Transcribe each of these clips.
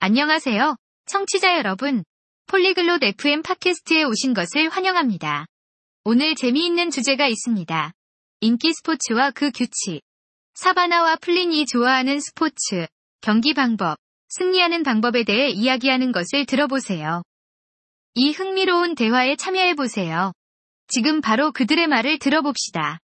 안녕하세요. 청취자 여러분. 폴리글롯 FM 팟캐스트에 오신 것을 환영합니다. 오늘 재미있는 주제가 있습니다. 인기 스포츠와 그 규칙. 사바나와 플린이 좋아하는 스포츠, 경기 방법, 승리하는 방법에 대해 이야기하는 것을 들어보세요. 이 흥미로운 대화에 참여해보세요. 지금 바로 그들의 말을 들어봅시다.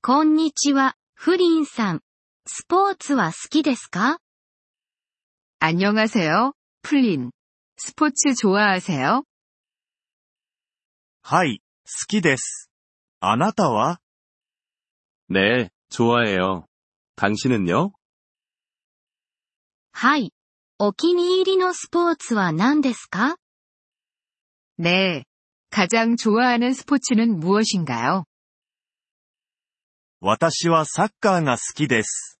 こんにちは、フリンさん。スポーツは好きですか 안녕하세요, 플린. 스포츠 좋아하세요? はい、好きです。あなたは 네, 좋아해요. 당신은요? はい。お気に入りのスポーツは何ですか 네. 가장 좋아하는 스포츠는 무엇인가요? 私はサッカーが好きです。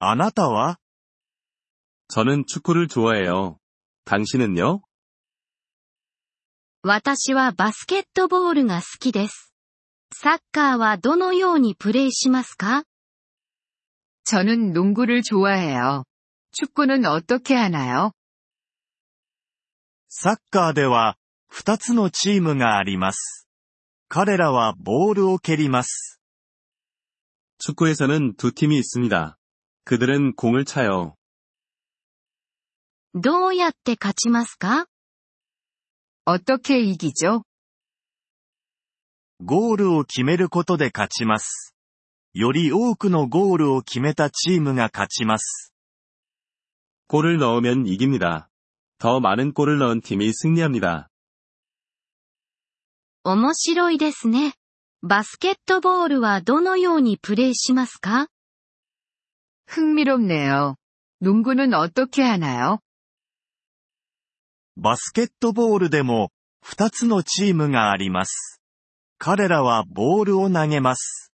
あなたは 저는 축구를 좋아해요. 당신은요? 私はバスケットボールが好きです。サッカーはどのようにプレイしますか 저는 농구를 좋아해요. 축구는 어떻게 하나요? サッカーでは、二つのチームがあります。彼らはボールを蹴ります。 축구에서는 두 팀이 있습니다. 그들은 공을 차요. どうやって勝ちますか 어떻게 이기죠? ゴールを決めることで勝ちます。より多くのゴールを決めたチームが勝ちます。 골을 넣으면 이깁니다. 더 많은 골을 넣은 팀이 승리합니다. 面白いですね。バスケットボールはどのようにプレイしますか 흥미롭네요. 농구는 어떻게 하나요? バスケットボールでも、二つのチームがあります。彼らはボールを投げます。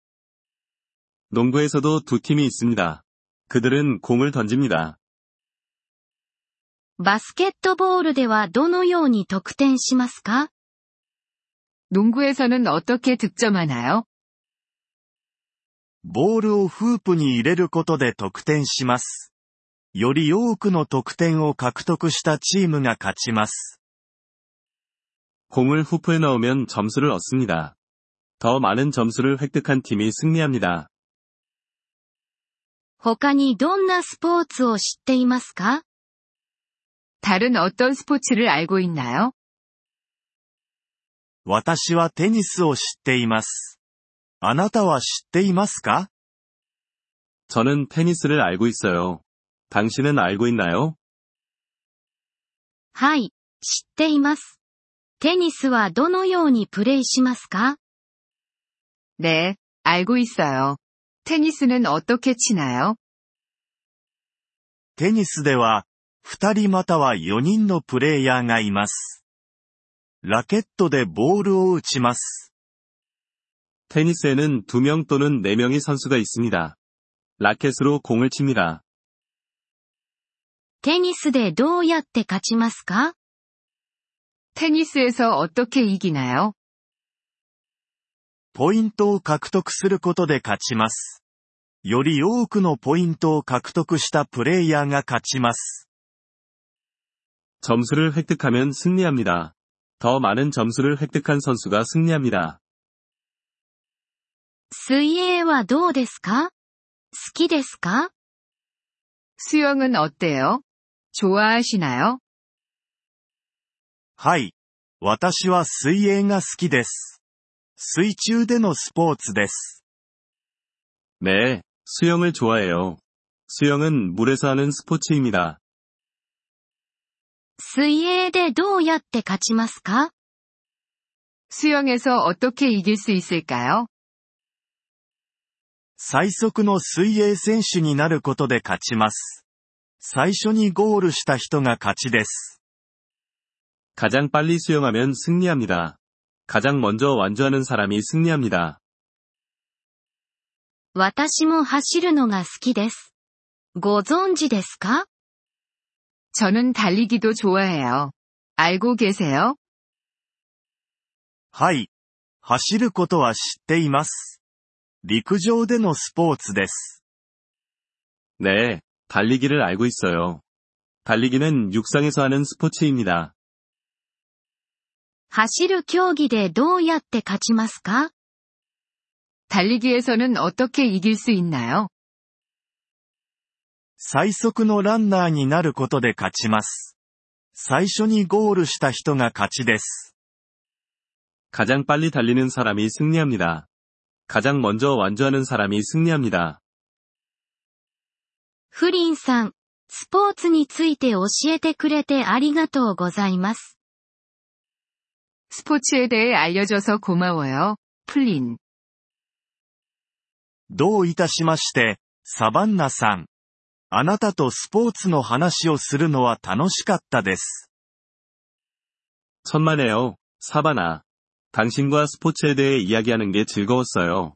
농구에서도 두 팀이 있습니다. 그들은 공을 던집니다. バスケットボールではどのように得点しますか 농구에서는 어떻게 득점하나요? ボールをフープに入れることで得点します。 より多くの得点を獲得したチームが勝ちます。 공을 후프에 넣으면 점수를 얻습니다. 더 많은 점수를 획득한 팀이 승리합니다. 他にどんなスポーツを知っていますか 다른 어떤 스포츠를 알고 있나요? 私はテニスを知っています。あなたは知っていますか 저는 테니스를 알고 있어요. 당신은 알고 있나요? はい、知っています。テニスはどのようにプレイしますか 네, 알고 있어요. 테니스는 어떻게 치나요? テニスでは、二人または四人のプレイヤーがいます。ラケットでボールを打ちます。 테니스에는 2명 또는 4명의 선수가 있습니다. 라켓으로 공을 칩니다. テニスでどうやって勝ちますか 테니스에서 어떻게 이기나요? ポイントを獲得することで勝ちます。より多くのポイントを獲得したプレイヤーが勝ちます。 점수를 획득하면 승리합니다. 더 많은 점수를 획득한 선수가 승리합니다. 水泳はどうですか好きですか 수영은 어때요? 좋아하시나요? はい。私は水泳が好きです。水中でのスポーツです。 네, 수영을 좋아해요. 수영은 물에서 하는 스포츠입니다. 水泳でどうやって勝ちますか 수영에서 어떻게 이길 수 있을까요? 最速の水泳選手になることで勝ちます。 最初にゴールした人が勝ちです。 가장 빨리 수영하면 승리합니다. 가장 먼저 완주하는 사람이 승리합니다. 私も走るのが好きです。ご存知ですか 저는 달리기도 좋아해요. 알고 계세요? はい。走ることは知っています。陸上でのスポーツです。 네, 달리기를 알고 있어요. 달리기는 육상에서 하는 스포츠입니다. 走る競技でどうやって勝ちますか 달리기에서는 어떻게 이길 수 있나요? 最速のランナーになることで勝ちます。最初にゴールした人が勝ちです。 가장 빨리 달리는 사람이 승리합니다. 가장 먼저 완주하는 사람이 승리합니다. フリンさん、スポーツについて教えてくれてありがとうございます。 스포츠에 대해 알려줘서 고마워요. 플린. どういたしまして、サバンナさん。あなたとスポーツの話をするのは楽しかったです。 천만에요, 사바나. 당신과 스포츠에 대해 이야기하는 게 즐거웠어요.